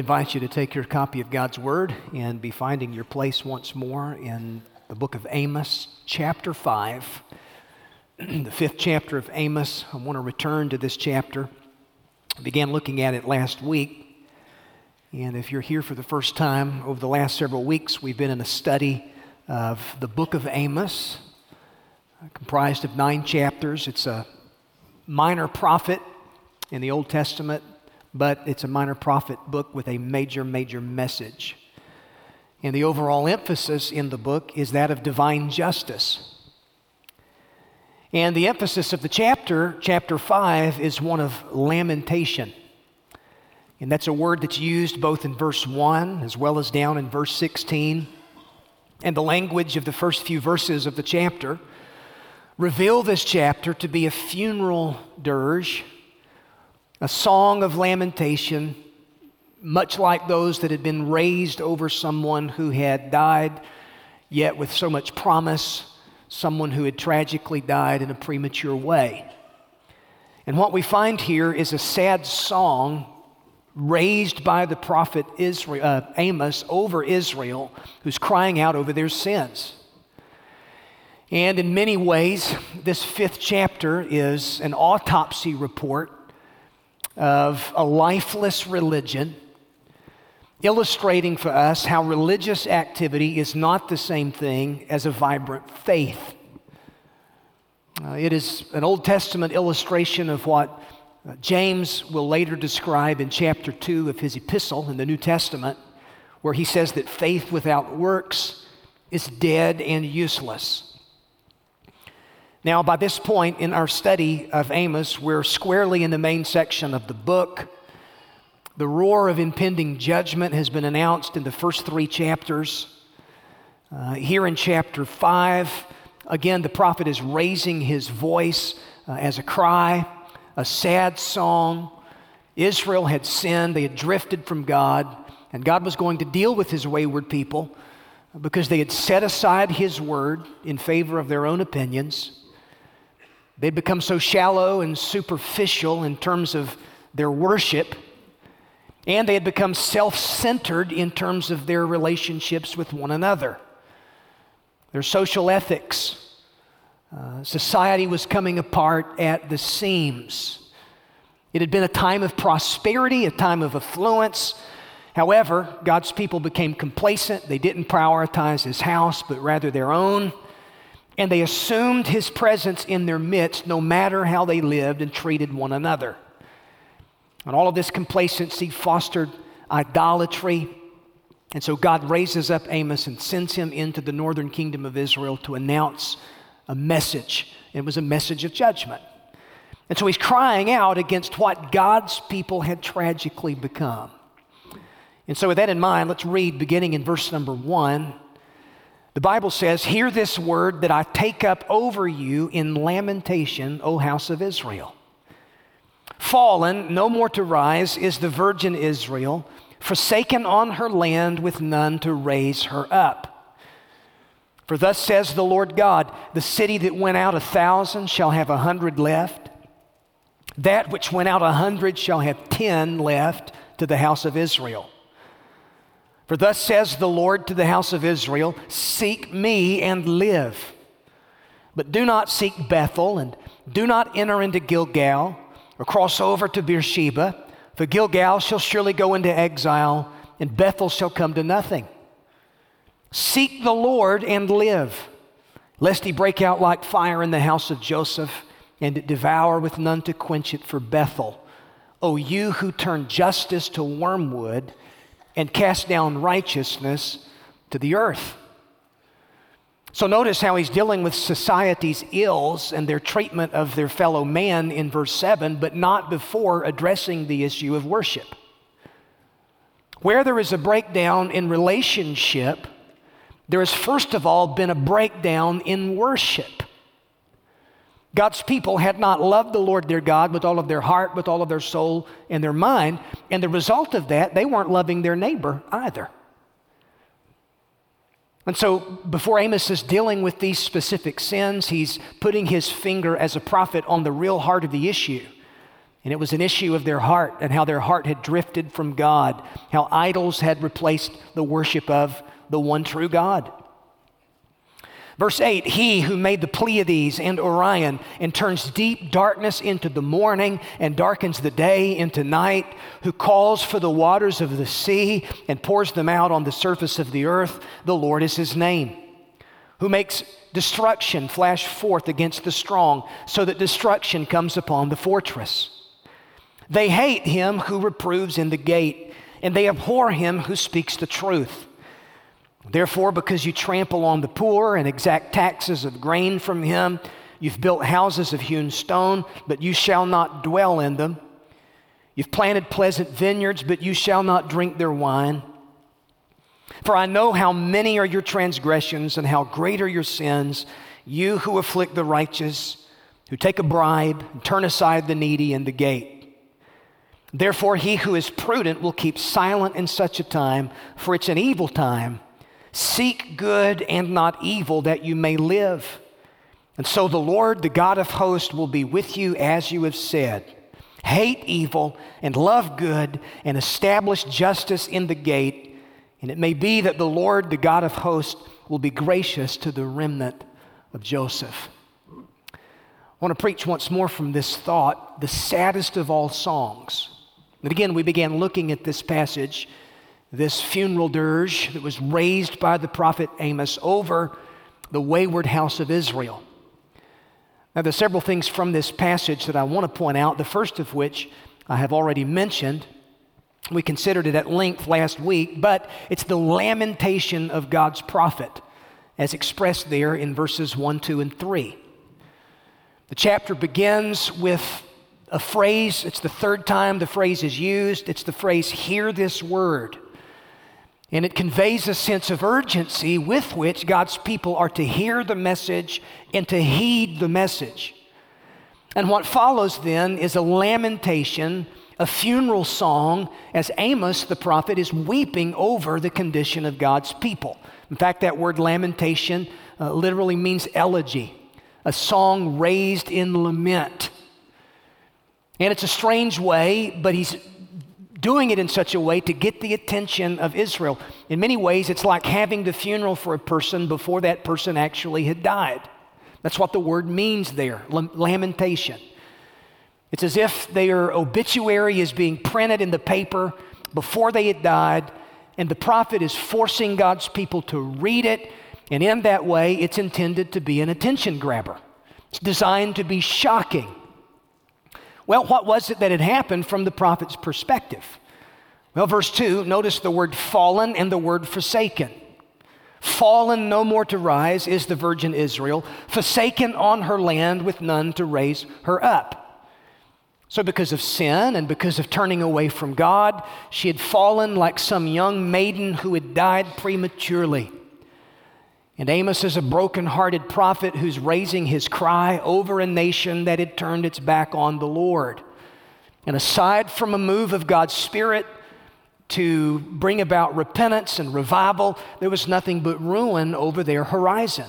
Invite you to take your copy of God's Word and be finding your place once more in the book of Amos, chapter 5. the fifth chapter of Amos. I want to return to this chapter. I began looking at it last week. And if you're here for the first time, over the last several weeks, we've been in a study of the book of Amos, comprised of nine chapters. It's a minor prophet in the Old Testament but it's a minor prophet book with a major, major message. And the overall emphasis in the book is that of divine justice. And the emphasis of the chapter, chapter 5, is one of lamentation. And that's a word that's used both in verse 1 as well as down in verse 16. And the language of the first few verses of the chapter reveal this chapter to be a funeral dirge a song of lamentation, much like those that had been raised over someone who had died, yet with so much promise, someone who had tragically died in a premature way. And what we find here is a sad song raised by the prophet Israel, uh, Amos over Israel, who's crying out over their sins. And in many ways, this fifth chapter is an autopsy report of a lifeless religion, illustrating for us how religious activity is not the same thing as a vibrant faith. Uh, it is an Old Testament illustration of what uh, James will later describe in chapter 2 of his epistle in the New Testament, where he says that faith without works is dead and useless. Now, by this point in our study of Amos, we're squarely in the main section of the book. The roar of impending judgment has been announced in the first three chapters. Uh, here in chapter 5, again, the prophet is raising his voice uh, as a cry, a sad song. Israel had sinned, they had drifted from God, and God was going to deal with his wayward people because they had set aside his word in favor of their own opinions. They'd become so shallow and superficial in terms of their worship, and they had become self centered in terms of their relationships with one another. Their social ethics. Uh, society was coming apart at the seams. It had been a time of prosperity, a time of affluence. However, God's people became complacent. They didn't prioritize his house, but rather their own and they assumed his presence in their midst no matter how they lived and treated one another. And all of this complacency fostered idolatry. And so God raises up Amos and sends him into the northern kingdom of Israel to announce a message. It was a message of judgment. And so he's crying out against what God's people had tragically become. And so, with that in mind, let's read beginning in verse number one. The Bible says, Hear this word that I take up over you in lamentation, O house of Israel. Fallen, no more to rise, is the virgin Israel, forsaken on her land with none to raise her up. For thus says the Lord God The city that went out a thousand shall have a hundred left. That which went out a hundred shall have ten left to the house of Israel. For thus says the Lord to the house of Israel Seek me and live. But do not seek Bethel, and do not enter into Gilgal, or cross over to Beersheba, for Gilgal shall surely go into exile, and Bethel shall come to nothing. Seek the Lord and live, lest he break out like fire in the house of Joseph, and it devour with none to quench it for Bethel. O you who turn justice to wormwood, and cast down righteousness to the earth. So notice how he's dealing with society's ills and their treatment of their fellow man in verse 7, but not before addressing the issue of worship. Where there is a breakdown in relationship, there has first of all been a breakdown in worship. God's people had not loved the Lord their God with all of their heart, with all of their soul, and their mind. And the result of that, they weren't loving their neighbor either. And so, before Amos is dealing with these specific sins, he's putting his finger as a prophet on the real heart of the issue. And it was an issue of their heart and how their heart had drifted from God, how idols had replaced the worship of the one true God. Verse 8 He who made the Pleiades and Orion and turns deep darkness into the morning and darkens the day into night, who calls for the waters of the sea and pours them out on the surface of the earth, the Lord is his name. Who makes destruction flash forth against the strong, so that destruction comes upon the fortress. They hate him who reproves in the gate, and they abhor him who speaks the truth. Therefore, because you trample on the poor and exact taxes of grain from him, you've built houses of hewn stone, but you shall not dwell in them. You've planted pleasant vineyards, but you shall not drink their wine. For I know how many are your transgressions and how great are your sins, you who afflict the righteous, who take a bribe and turn aside the needy and the gate. Therefore, he who is prudent will keep silent in such a time, for it's an evil time. Seek good and not evil that you may live. And so the Lord, the God of hosts, will be with you as you have said. Hate evil and love good and establish justice in the gate. And it may be that the Lord, the God of hosts, will be gracious to the remnant of Joseph. I want to preach once more from this thought, the saddest of all songs. And again, we began looking at this passage this funeral dirge that was raised by the prophet Amos over the wayward house of Israel. Now, there's several things from this passage that I want to point out, the first of which I have already mentioned. We considered it at length last week, but it's the lamentation of God's prophet as expressed there in verses 1, 2, and 3. The chapter begins with a phrase, it's the third time the phrase is used. It's the phrase, hear this word. And it conveys a sense of urgency with which God's people are to hear the message and to heed the message. And what follows then is a lamentation, a funeral song, as Amos the prophet is weeping over the condition of God's people. In fact, that word lamentation uh, literally means elegy, a song raised in lament. And it's a strange way, but he's doing it in such a way to get the attention of Israel. In many ways, it's like having the funeral for a person before that person actually had died. That's what the word means there lamentation. It's as if their obituary is being printed in the paper before they had died, and the prophet is forcing God's people to read it, and in that way, it's intended to be an attention grabber. It's designed to be shocking. Well, what was it that had happened from the prophet's perspective? Well, verse 2, notice the word fallen and the word forsaken. Fallen no more to rise is the virgin Israel, forsaken on her land with none to raise her up. So, because of sin and because of turning away from God, she had fallen like some young maiden who had died prematurely. And Amos is a broken-hearted prophet who's raising his cry over a nation that had turned its back on the Lord. And aside from a move of God's Spirit to bring about repentance and revival, there was nothing but ruin over their horizon.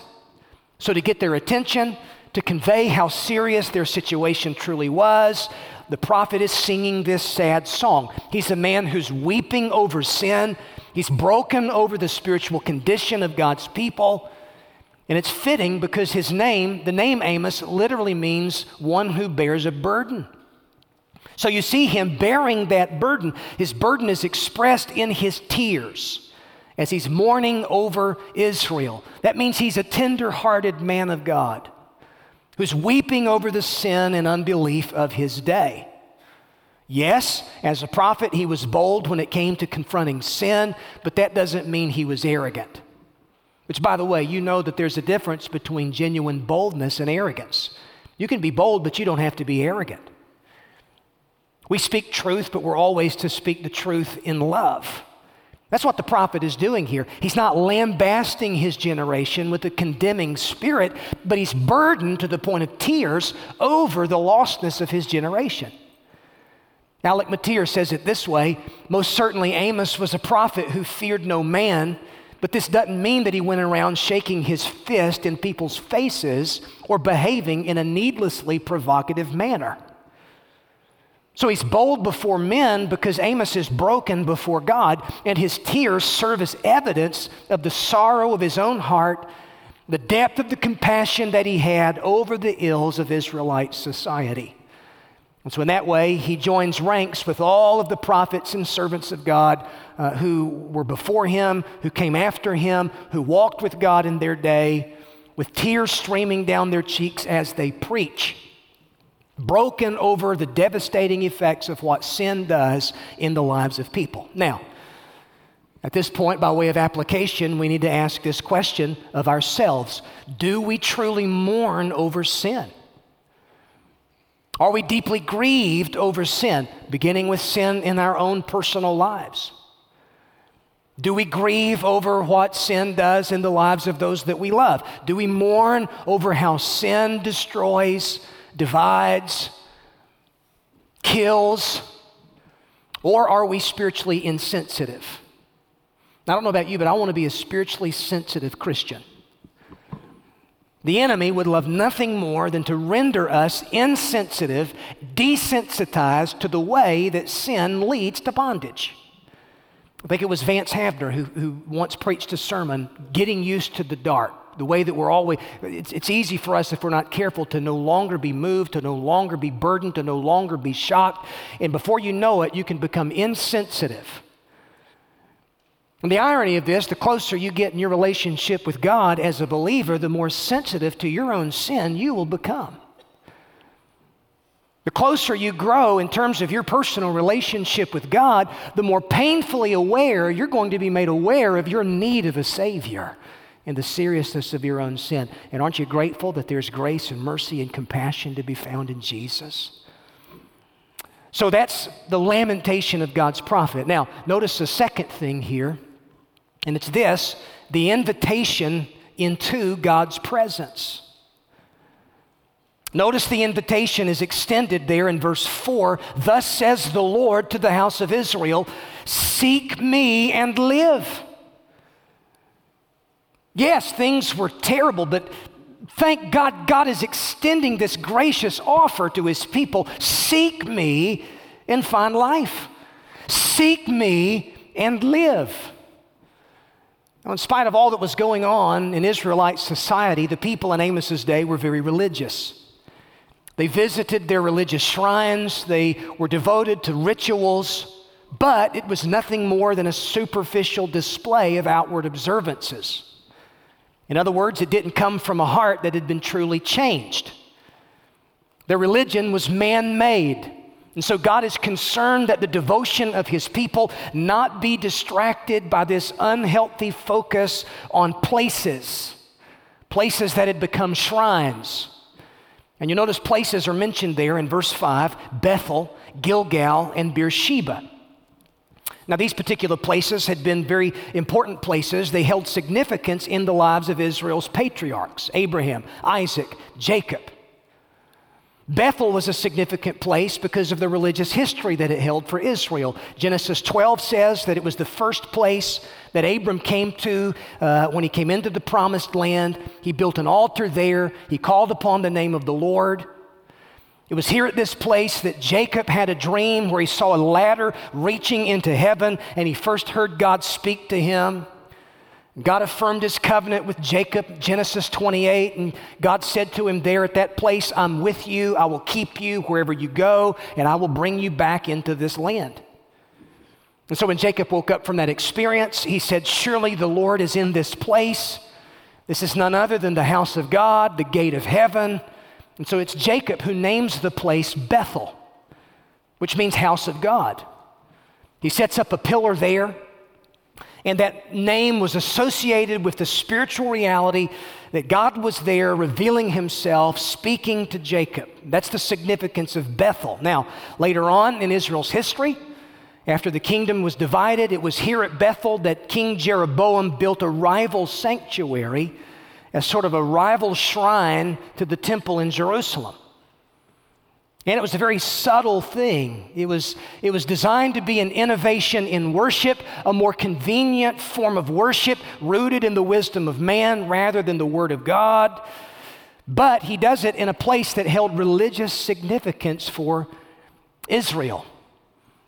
So, to get their attention, to convey how serious their situation truly was, the prophet is singing this sad song. He's a man who's weeping over sin He's broken over the spiritual condition of God's people. And it's fitting because his name, the name Amos, literally means one who bears a burden. So you see him bearing that burden. His burden is expressed in his tears as he's mourning over Israel. That means he's a tender hearted man of God who's weeping over the sin and unbelief of his day. Yes, as a prophet, he was bold when it came to confronting sin, but that doesn't mean he was arrogant. Which, by the way, you know that there's a difference between genuine boldness and arrogance. You can be bold, but you don't have to be arrogant. We speak truth, but we're always to speak the truth in love. That's what the prophet is doing here. He's not lambasting his generation with a condemning spirit, but he's burdened to the point of tears over the lostness of his generation. Alec Motyer says it this way Most certainly, Amos was a prophet who feared no man, but this doesn't mean that he went around shaking his fist in people's faces or behaving in a needlessly provocative manner. So he's bold before men because Amos is broken before God, and his tears serve as evidence of the sorrow of his own heart, the depth of the compassion that he had over the ills of Israelite society. And so, in that way, he joins ranks with all of the prophets and servants of God uh, who were before him, who came after him, who walked with God in their day, with tears streaming down their cheeks as they preach broken over the devastating effects of what sin does in the lives of people. Now, at this point, by way of application, we need to ask this question of ourselves Do we truly mourn over sin? Are we deeply grieved over sin, beginning with sin in our own personal lives? Do we grieve over what sin does in the lives of those that we love? Do we mourn over how sin destroys divides, kills, or are we spiritually insensitive? I don't know about you, but I want to be a spiritually sensitive Christian. The enemy would love nothing more than to render us insensitive, desensitized to the way that sin leads to bondage. I think it was Vance Havner who, who once preached a sermon, Getting Used to the Dark the way that we're always, it's, it's easy for us if we're not careful to no longer be moved, to no longer be burdened, to no longer be shocked. And before you know it, you can become insensitive. And the irony of this, the closer you get in your relationship with God as a believer, the more sensitive to your own sin you will become. The closer you grow in terms of your personal relationship with God, the more painfully aware you're going to be made aware of your need of a Savior and the seriousness of your own sin. And aren't you grateful that there's grace and mercy and compassion to be found in Jesus? So that's the lamentation of God's prophet. Now, notice the second thing here, and it's this the invitation into God's presence. Notice the invitation is extended there in verse 4. Thus says the Lord to the house of Israel Seek me and live. Yes, things were terrible, but thank God, God is extending this gracious offer to his people seek me and find life. Seek me and live. Now, in spite of all that was going on in Israelite society, the people in Amos's day were very religious. They visited their religious shrines, they were devoted to rituals, but it was nothing more than a superficial display of outward observances. In other words, it didn't come from a heart that had been truly changed. Their religion was man made. And so God is concerned that the devotion of his people not be distracted by this unhealthy focus on places, places that had become shrines. And you notice places are mentioned there in verse 5 Bethel, Gilgal, and Beersheba. Now, these particular places had been very important places. They held significance in the lives of Israel's patriarchs Abraham, Isaac, Jacob. Bethel was a significant place because of the religious history that it held for Israel. Genesis 12 says that it was the first place that Abram came to uh, when he came into the promised land. He built an altar there, he called upon the name of the Lord. It was here at this place that Jacob had a dream where he saw a ladder reaching into heaven and he first heard God speak to him. God affirmed his covenant with Jacob, Genesis 28, and God said to him there at that place, I'm with you, I will keep you wherever you go, and I will bring you back into this land. And so when Jacob woke up from that experience, he said, Surely the Lord is in this place. This is none other than the house of God, the gate of heaven. And so it's Jacob who names the place Bethel, which means house of God. He sets up a pillar there, and that name was associated with the spiritual reality that God was there revealing himself, speaking to Jacob. That's the significance of Bethel. Now, later on in Israel's history, after the kingdom was divided, it was here at Bethel that King Jeroboam built a rival sanctuary as sort of a rival shrine to the temple in Jerusalem. And it was a very subtle thing. It was, it was designed to be an innovation in worship, a more convenient form of worship rooted in the wisdom of man rather than the Word of God. But he does it in a place that held religious significance for Israel.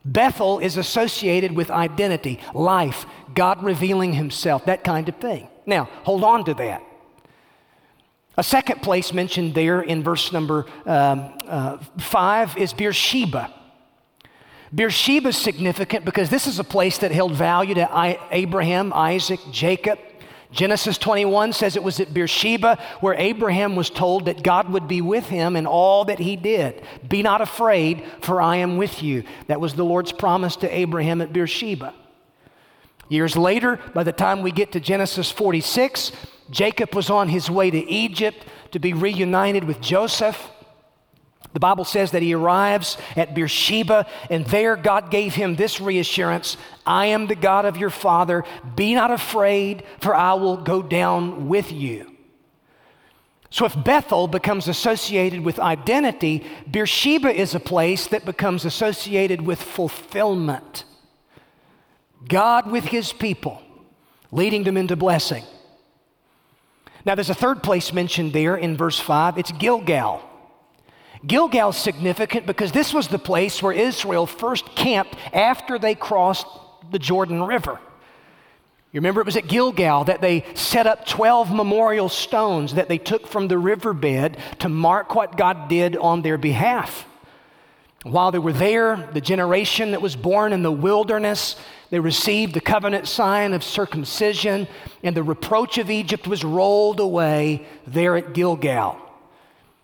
Bethel is associated with identity, life, God revealing Himself, that kind of thing. Now, hold on to that. A second place mentioned there in verse number um, uh, five is Beersheba. Beersheba is significant because this is a place that held value to Abraham, Isaac, Jacob. Genesis 21 says it was at Beersheba where Abraham was told that God would be with him in all that he did. Be not afraid, for I am with you. That was the Lord's promise to Abraham at Beersheba. Years later, by the time we get to Genesis 46, Jacob was on his way to Egypt to be reunited with Joseph. The Bible says that he arrives at Beersheba, and there God gave him this reassurance I am the God of your father. Be not afraid, for I will go down with you. So, if Bethel becomes associated with identity, Beersheba is a place that becomes associated with fulfillment. God with his people, leading them into blessing. Now, there's a third place mentioned there in verse 5. It's Gilgal. Gilgal is significant because this was the place where Israel first camped after they crossed the Jordan River. You remember it was at Gilgal that they set up 12 memorial stones that they took from the riverbed to mark what God did on their behalf. While they were there, the generation that was born in the wilderness, they received the covenant sign of circumcision, and the reproach of Egypt was rolled away there at Gilgal.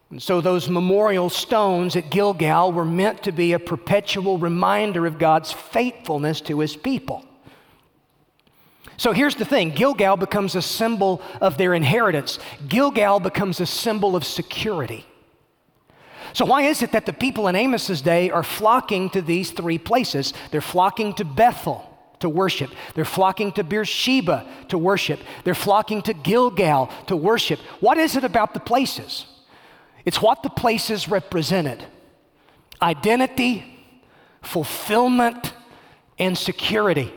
And so those memorial stones at Gilgal were meant to be a perpetual reminder of God's faithfulness to his people. So here's the thing Gilgal becomes a symbol of their inheritance, Gilgal becomes a symbol of security. So, why is it that the people in Amos's day are flocking to these three places? They're flocking to Bethel to worship. They're flocking to Beersheba to worship. They're flocking to Gilgal to worship. What is it about the places? It's what the places represented identity, fulfillment, and security.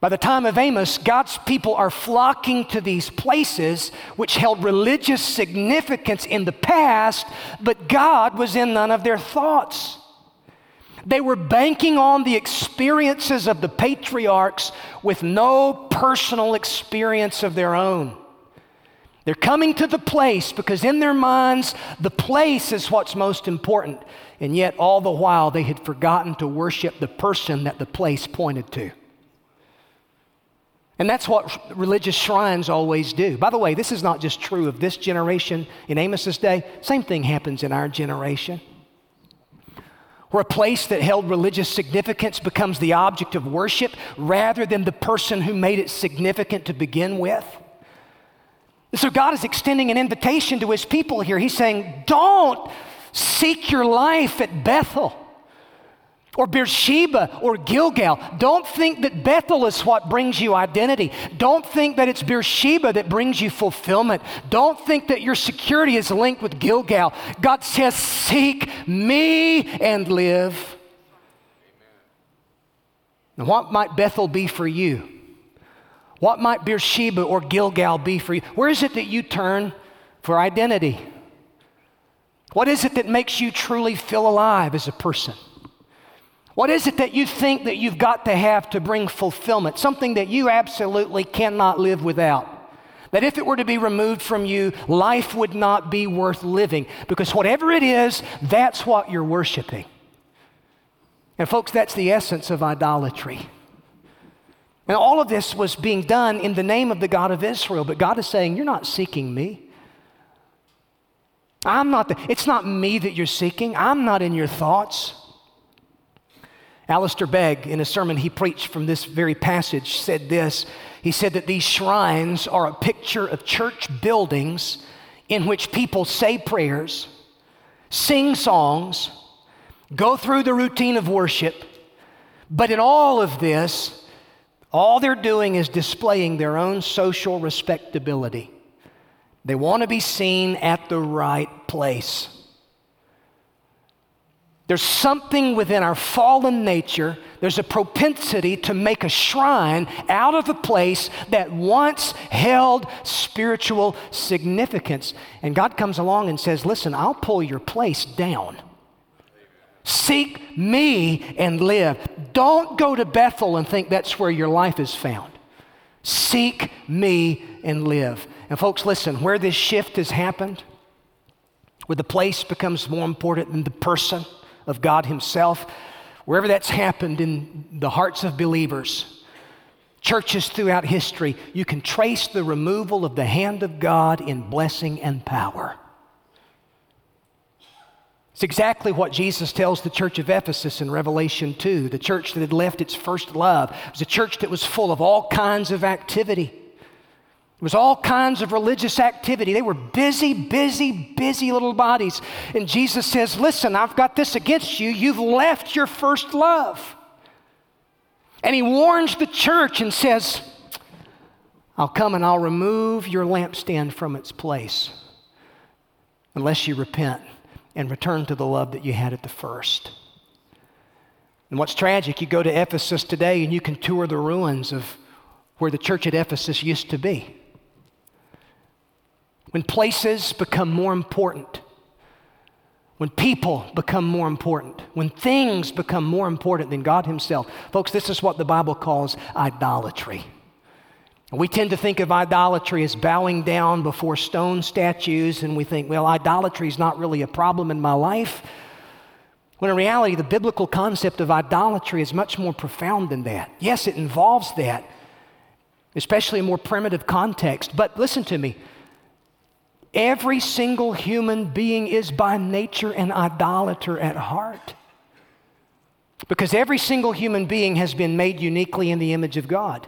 By the time of Amos, God's people are flocking to these places which held religious significance in the past, but God was in none of their thoughts. They were banking on the experiences of the patriarchs with no personal experience of their own. They're coming to the place because in their minds, the place is what's most important. And yet, all the while, they had forgotten to worship the person that the place pointed to. And that's what religious shrines always do. By the way, this is not just true of this generation in Amos's day, same thing happens in our generation. Where a place that held religious significance becomes the object of worship rather than the person who made it significant to begin with. So God is extending an invitation to his people here. He's saying, Don't seek your life at Bethel or Beersheba or Gilgal. Don't think that Bethel is what brings you identity. Don't think that it's Beersheba that brings you fulfillment. Don't think that your security is linked with Gilgal. God says, Seek me and live. What might Bethel be for you? What might Beersheba or Gilgal be for you? Where is it that you turn for identity? What is it that makes you truly feel alive as a person? What is it that you think that you've got to have to bring fulfillment? Something that you absolutely cannot live without. That if it were to be removed from you, life would not be worth living. Because whatever it is, that's what you're worshiping. And, folks, that's the essence of idolatry. And all of this was being done in the name of the God of Israel. But God is saying, You're not seeking me. I'm not, the, it's not me that you're seeking. I'm not in your thoughts. Alistair Begg, in a sermon he preached from this very passage, said this. He said that these shrines are a picture of church buildings in which people say prayers, sing songs, go through the routine of worship, but in all of this, all they're doing is displaying their own social respectability. They want to be seen at the right place. There's something within our fallen nature, there's a propensity to make a shrine out of a place that once held spiritual significance. And God comes along and says, Listen, I'll pull your place down. Seek me and live. Don't go to Bethel and think that's where your life is found. Seek me and live. And folks, listen, where this shift has happened, where the place becomes more important than the person of God Himself, wherever that's happened in the hearts of believers, churches throughout history, you can trace the removal of the hand of God in blessing and power. It's exactly what Jesus tells the church of Ephesus in Revelation 2, the church that had left its first love. It was a church that was full of all kinds of activity. It was all kinds of religious activity. They were busy, busy, busy little bodies. And Jesus says, Listen, I've got this against you. You've left your first love. And he warns the church and says, I'll come and I'll remove your lampstand from its place unless you repent and return to the love that you had at the first. And what's tragic, you go to Ephesus today and you can tour the ruins of where the church at Ephesus used to be. When places become more important, when people become more important, when things become more important than God Himself, folks, this is what the Bible calls idolatry. We tend to think of idolatry as bowing down before stone statues, and we think, well, idolatry is not really a problem in my life. When in reality, the biblical concept of idolatry is much more profound than that. Yes, it involves that, especially a more primitive context. But listen to me every single human being is by nature an idolater at heart. Because every single human being has been made uniquely in the image of God.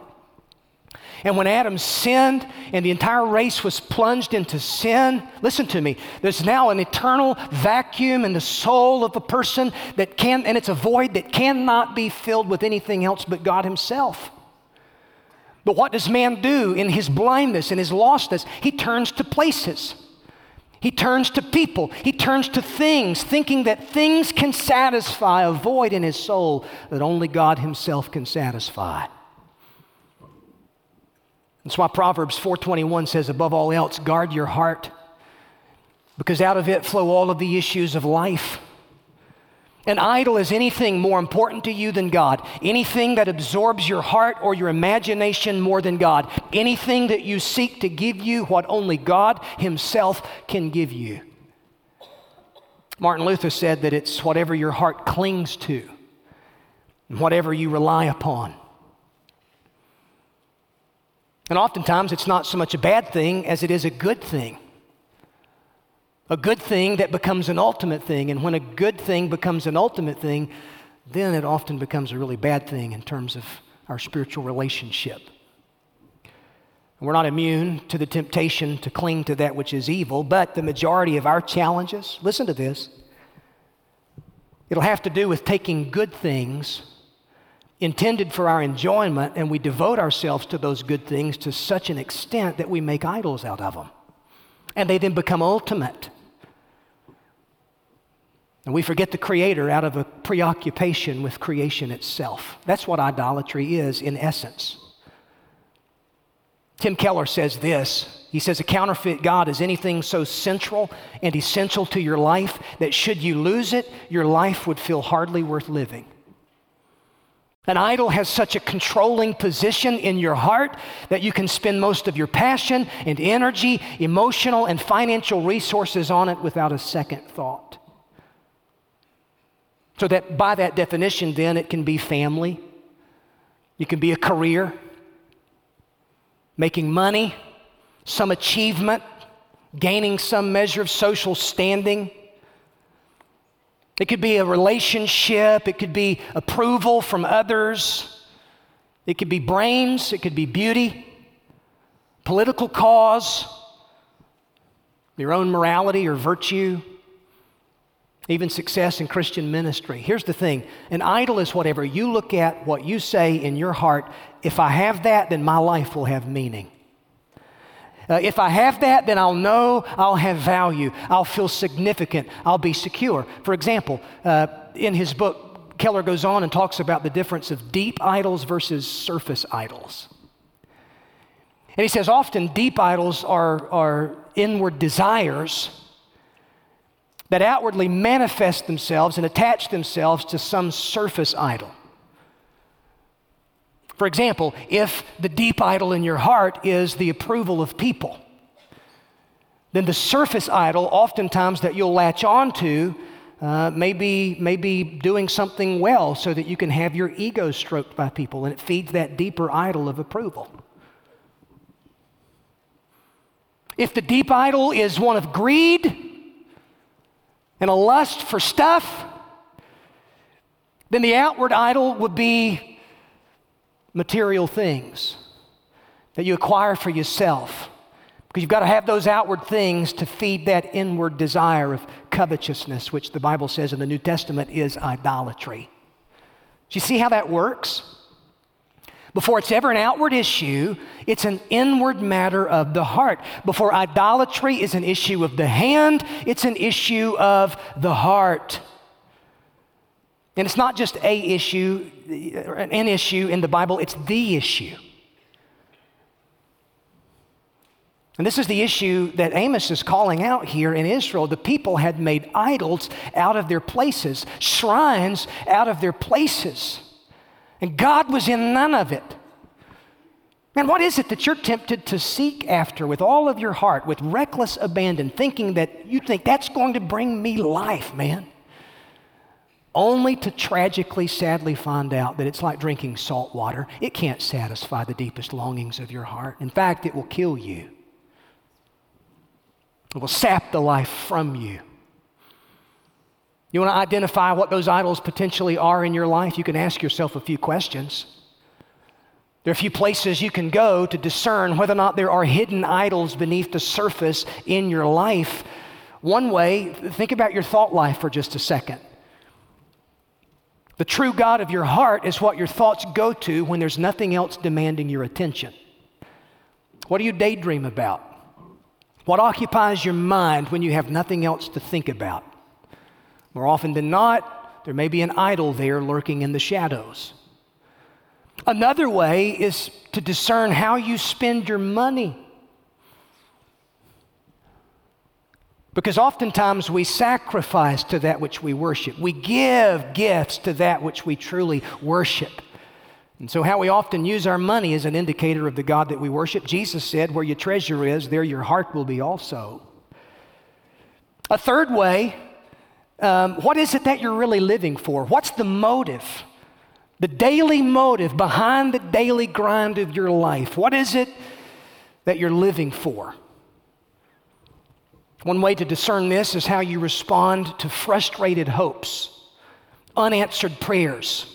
And when Adam sinned and the entire race was plunged into sin, listen to me, there's now an eternal vacuum in the soul of a person that can, and it's a void that cannot be filled with anything else but God Himself. But what does man do in his blindness and his lostness? He turns to places. He turns to people. He turns to things, thinking that things can satisfy a void in his soul that only God Himself can satisfy. That's why Proverbs 4:21 says above all else guard your heart because out of it flow all of the issues of life. An idol is anything more important to you than God, anything that absorbs your heart or your imagination more than God, anything that you seek to give you what only God Himself can give you. Martin Luther said that it's whatever your heart clings to whatever you rely upon. And oftentimes it's not so much a bad thing as it is a good thing. A good thing that becomes an ultimate thing. And when a good thing becomes an ultimate thing, then it often becomes a really bad thing in terms of our spiritual relationship. We're not immune to the temptation to cling to that which is evil, but the majority of our challenges, listen to this, it'll have to do with taking good things intended for our enjoyment, and we devote ourselves to those good things to such an extent that we make idols out of them. And they then become ultimate. And we forget the Creator out of a preoccupation with creation itself. That's what idolatry is in essence. Tim Keller says this. He says, A counterfeit God is anything so central and essential to your life that should you lose it, your life would feel hardly worth living. An idol has such a controlling position in your heart that you can spend most of your passion and energy, emotional and financial resources on it without a second thought. So, that by that definition, then, it can be family, it can be a career, making money, some achievement, gaining some measure of social standing. It could be a relationship, it could be approval from others, it could be brains, it could be beauty, political cause, your own morality or virtue, even success in Christian ministry. Here's the thing an idol is whatever you look at, what you say in your heart. If I have that, then my life will have meaning. Uh, if I have that, then I'll know I'll have value. I'll feel significant. I'll be secure. For example, uh, in his book, Keller goes on and talks about the difference of deep idols versus surface idols. And he says often deep idols are, are inward desires that outwardly manifest themselves and attach themselves to some surface idol. For example, if the deep idol in your heart is the approval of people, then the surface idol, oftentimes that you'll latch onto, uh, maybe, maybe doing something well so that you can have your ego stroked by people, and it feeds that deeper idol of approval. If the deep idol is one of greed and a lust for stuff, then the outward idol would be material things that you acquire for yourself. Because you've got to have those outward things to feed that inward desire of covetousness, which the Bible says in the New Testament is idolatry. Do you see how that works? Before it's ever an outward issue, it's an inward matter of the heart. Before idolatry is an issue of the hand, it's an issue of the heart. And it's not just a issue, an issue in the Bible, it's the issue. And this is the issue that Amos is calling out here in Israel. The people had made idols out of their places, shrines out of their places. And God was in none of it. And what is it that you're tempted to seek after with all of your heart, with reckless abandon, thinking that you think that's going to bring me life, man? Only to tragically, sadly find out that it's like drinking salt water. It can't satisfy the deepest longings of your heart. In fact, it will kill you. It will sap the life from you. You want to identify what those idols potentially are in your life? You can ask yourself a few questions. There are a few places you can go to discern whether or not there are hidden idols beneath the surface in your life. One way, think about your thought life for just a second. The true God of your heart is what your thoughts go to when there's nothing else demanding your attention. What do you daydream about? What occupies your mind when you have nothing else to think about? More often than not, there may be an idol there lurking in the shadows. Another way is to discern how you spend your money. Because oftentimes we sacrifice to that which we worship. We give gifts to that which we truly worship. And so, how we often use our money is an indicator of the God that we worship. Jesus said, Where your treasure is, there your heart will be also. A third way, um, what is it that you're really living for? What's the motive? The daily motive behind the daily grind of your life. What is it that you're living for? One way to discern this is how you respond to frustrated hopes, unanswered prayers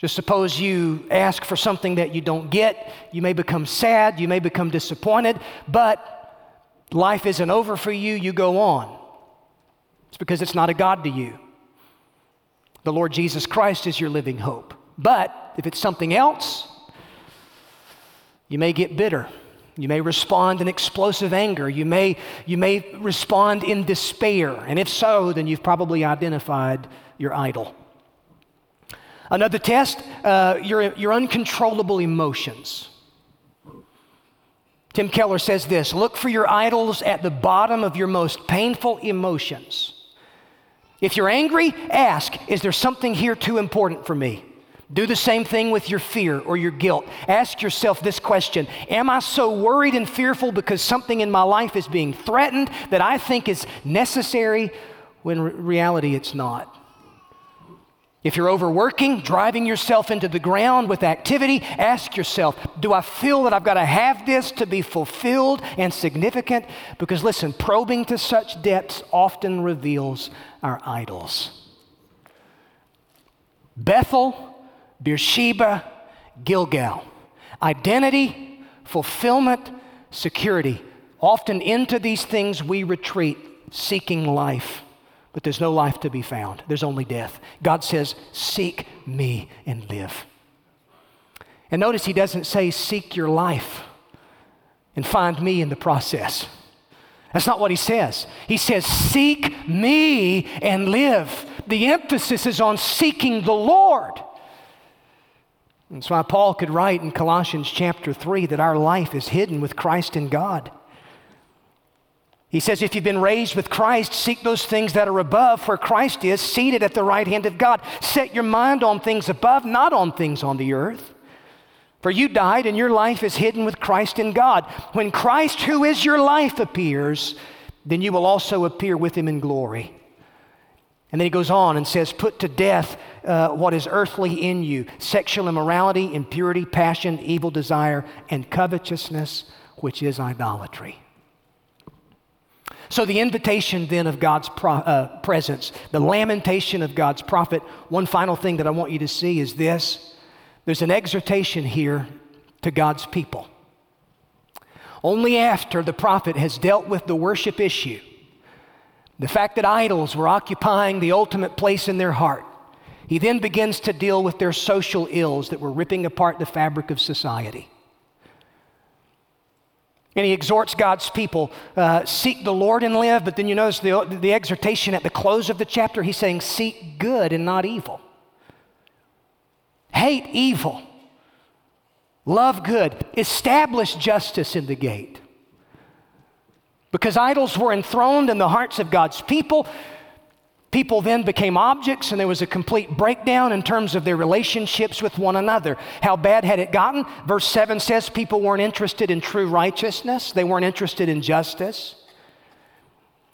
just suppose you ask for something that you don't get. You may become sad. You may become disappointed, but life isn't over for you. You go on. It's because it's not a God to you. The Lord Jesus Christ is your living hope. But if it's something else, you may get bitter. You may respond in explosive anger. You may, you may respond in despair. And if so, then you've probably identified your idol. Another test, uh, your, your uncontrollable emotions. Tim Keller says this look for your idols at the bottom of your most painful emotions. If you're angry, ask, is there something here too important for me? Do the same thing with your fear or your guilt. Ask yourself this question Am I so worried and fearful because something in my life is being threatened that I think is necessary when re- reality it's not? If you're overworking, driving yourself into the ground with activity, ask yourself, do I feel that I've got to have this to be fulfilled and significant? Because listen, probing to such depths often reveals our idols. Bethel, Beersheba, Gilgal. Identity, fulfillment, security. Often into these things we retreat, seeking life. But there's no life to be found, there's only death. God says, Seek me and live. And notice he doesn't say, Seek your life and find me in the process. That's not what he says. He says, Seek me and live. The emphasis is on seeking the Lord. That's why Paul could write in Colossians chapter 3 that our life is hidden with Christ in God. He says, if you've been raised with Christ, seek those things that are above, where Christ is, seated at the right hand of God. Set your mind on things above, not on things on the earth. For you died, and your life is hidden with Christ in God. When Christ, who is your life, appears, then you will also appear with him in glory. And then he goes on and says, Put to death uh, what is earthly in you sexual immorality, impurity, passion, evil desire, and covetousness, which is idolatry. So, the invitation then of God's pro- uh, presence, the lamentation of God's prophet, one final thing that I want you to see is this there's an exhortation here to God's people. Only after the prophet has dealt with the worship issue, the fact that idols were occupying the ultimate place in their heart, he then begins to deal with their social ills that were ripping apart the fabric of society. And he exhorts God's people, uh, seek the Lord and live. But then you notice the, the exhortation at the close of the chapter, he's saying, seek good and not evil. Hate evil. Love good. Establish justice in the gate. Because idols were enthroned in the hearts of God's people, People then became objects, and there was a complete breakdown in terms of their relationships with one another. How bad had it gotten? Verse 7 says people weren't interested in true righteousness, they weren't interested in justice.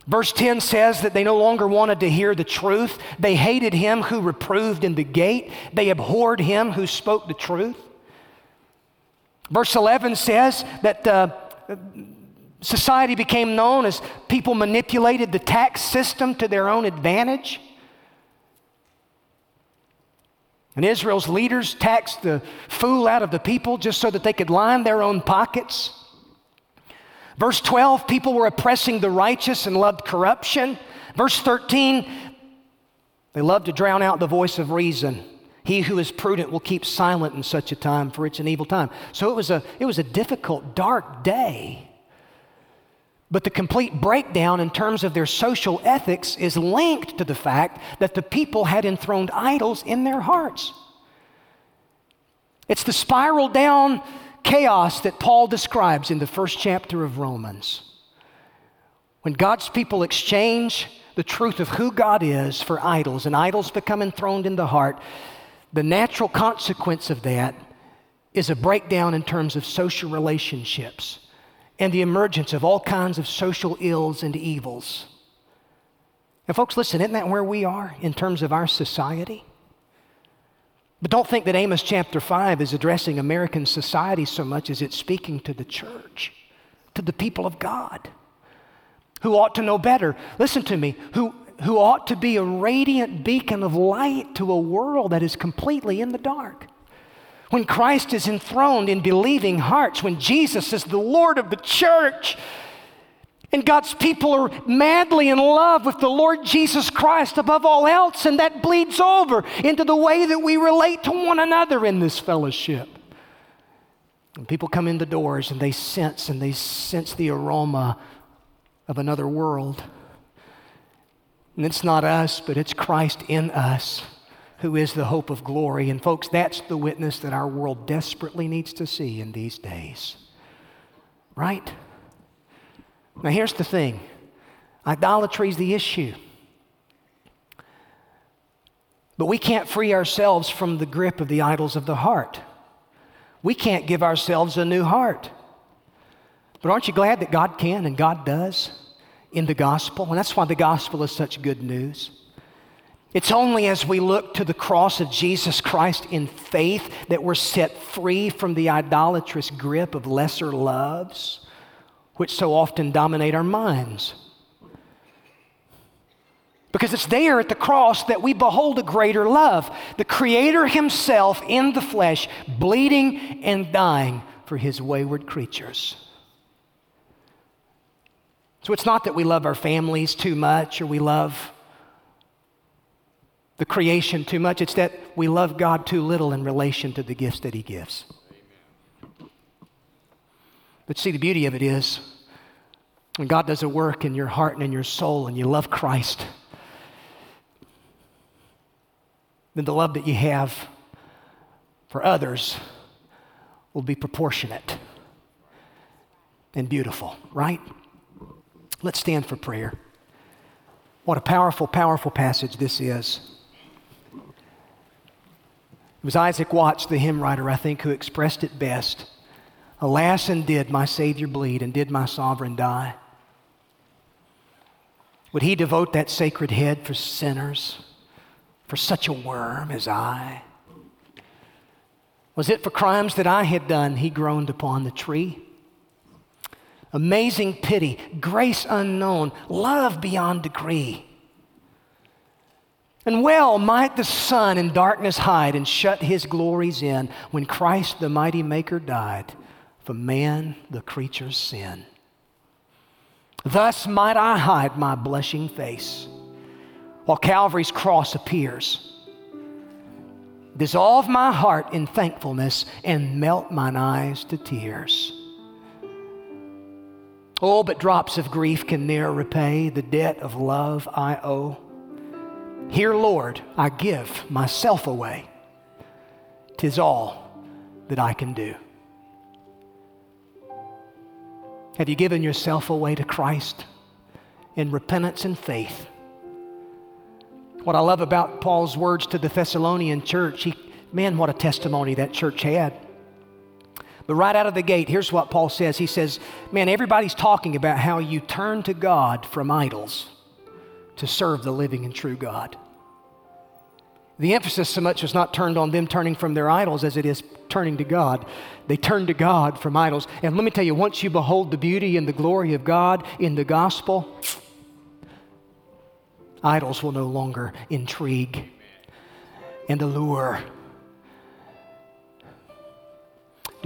Verse 10 says that they no longer wanted to hear the truth. They hated him who reproved in the gate, they abhorred him who spoke the truth. Verse 11 says that. Uh, Society became known as people manipulated the tax system to their own advantage. And Israel's leaders taxed the fool out of the people just so that they could line their own pockets. Verse 12, people were oppressing the righteous and loved corruption. Verse 13, they loved to drown out the voice of reason. He who is prudent will keep silent in such a time, for it's an evil time. So it was a, it was a difficult, dark day. But the complete breakdown in terms of their social ethics is linked to the fact that the people had enthroned idols in their hearts. It's the spiral down chaos that Paul describes in the first chapter of Romans. When God's people exchange the truth of who God is for idols, and idols become enthroned in the heart, the natural consequence of that is a breakdown in terms of social relationships and the emergence of all kinds of social ills and evils. And, folks, listen, isn't that where we are in terms of our society? But don't think that Amos chapter 5 is addressing American society so much as it's speaking to the church, to the people of God, who ought to know better. Listen to me, who, who ought to be a radiant beacon of light to a world that is completely in the dark. When Christ is enthroned in believing hearts, when Jesus is the Lord of the church, and God's people are madly in love with the Lord Jesus Christ above all else, and that bleeds over into the way that we relate to one another in this fellowship. And people come in the doors and they sense and they sense the aroma of another world. And it's not us, but it's Christ in us who is the hope of glory. And, folks, that's the witness that our world desperately needs to see in these days. Right? Now, here's the thing idolatry is the issue. But we can't free ourselves from the grip of the idols of the heart. We can't give ourselves a new heart. But aren't you glad that God can and God does in the gospel? And that's why the gospel is such good news. It's only as we look to the cross of Jesus Christ in faith that we're set free from the idolatrous grip of lesser loves, which so often dominate our minds. Because it's there at the cross that we behold a greater love. The Creator Himself in the flesh, bleeding and dying for His wayward creatures. So it's not that we love our families too much or we love the creation too much. It's that we love God too little in relation to the gifts that He gives. But see, the beauty of it is when God does a work in your heart and in your soul and you love Christ, then the love that you have for others will be proportionate and beautiful, right? Let's stand for prayer. What a powerful, powerful passage this is. It was Isaac Watts, the hymn writer, I think, who expressed it best. Alas, and did my Savior bleed, and did my sovereign die? Would he devote that sacred head for sinners, for such a worm as I? Was it for crimes that I had done he groaned upon the tree? Amazing pity, grace unknown, love beyond degree. And well might the sun in darkness hide and shut his glories in when Christ the mighty Maker died for man, the creature's sin. Thus might I hide my blushing face while Calvary's cross appears dissolve my heart in thankfulness, and melt mine eyes to tears. Oh, but drops of grief can ne'er repay the debt of love I owe. Here, Lord, I give myself away. Tis all that I can do. Have you given yourself away to Christ in repentance and faith? What I love about Paul's words to the Thessalonian church, he, man, what a testimony that church had. But right out of the gate, here's what Paul says. He says, Man, everybody's talking about how you turn to God from idols to serve the living and true God. The emphasis so much is not turned on them turning from their idols as it is turning to God. They turn to God from idols. And let me tell you, once you behold the beauty and the glory of God in the gospel, idols will no longer intrigue and allure.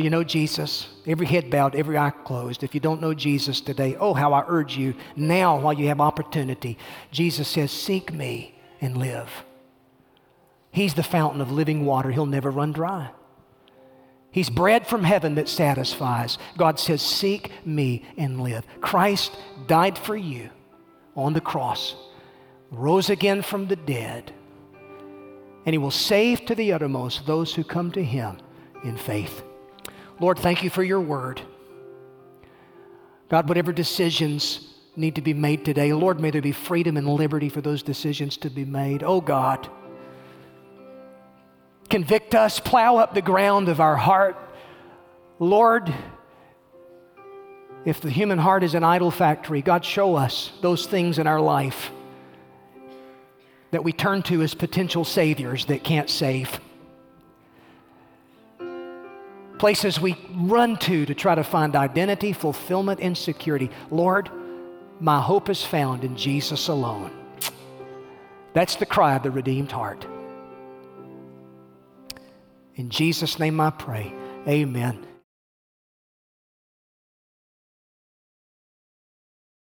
Do you know Jesus? Every head bowed, every eye closed. If you don't know Jesus today, oh, how I urge you now while you have opportunity. Jesus says, Seek me and live. He's the fountain of living water, He'll never run dry. He's bread from heaven that satisfies. God says, Seek me and live. Christ died for you on the cross rose again from the dead, and he will save to the uttermost those who come to him in faith. Lord, thank you for your word. God, whatever decisions need to be made today, Lord, may there be freedom and liberty for those decisions to be made. Oh God, convict us, plow up the ground of our heart. Lord, if the human heart is an idol factory, God, show us those things in our life that we turn to as potential saviors that can't save. Places we run to to try to find identity, fulfillment, and security. Lord, my hope is found in Jesus alone. That's the cry of the redeemed heart. In Jesus' name I pray. Amen.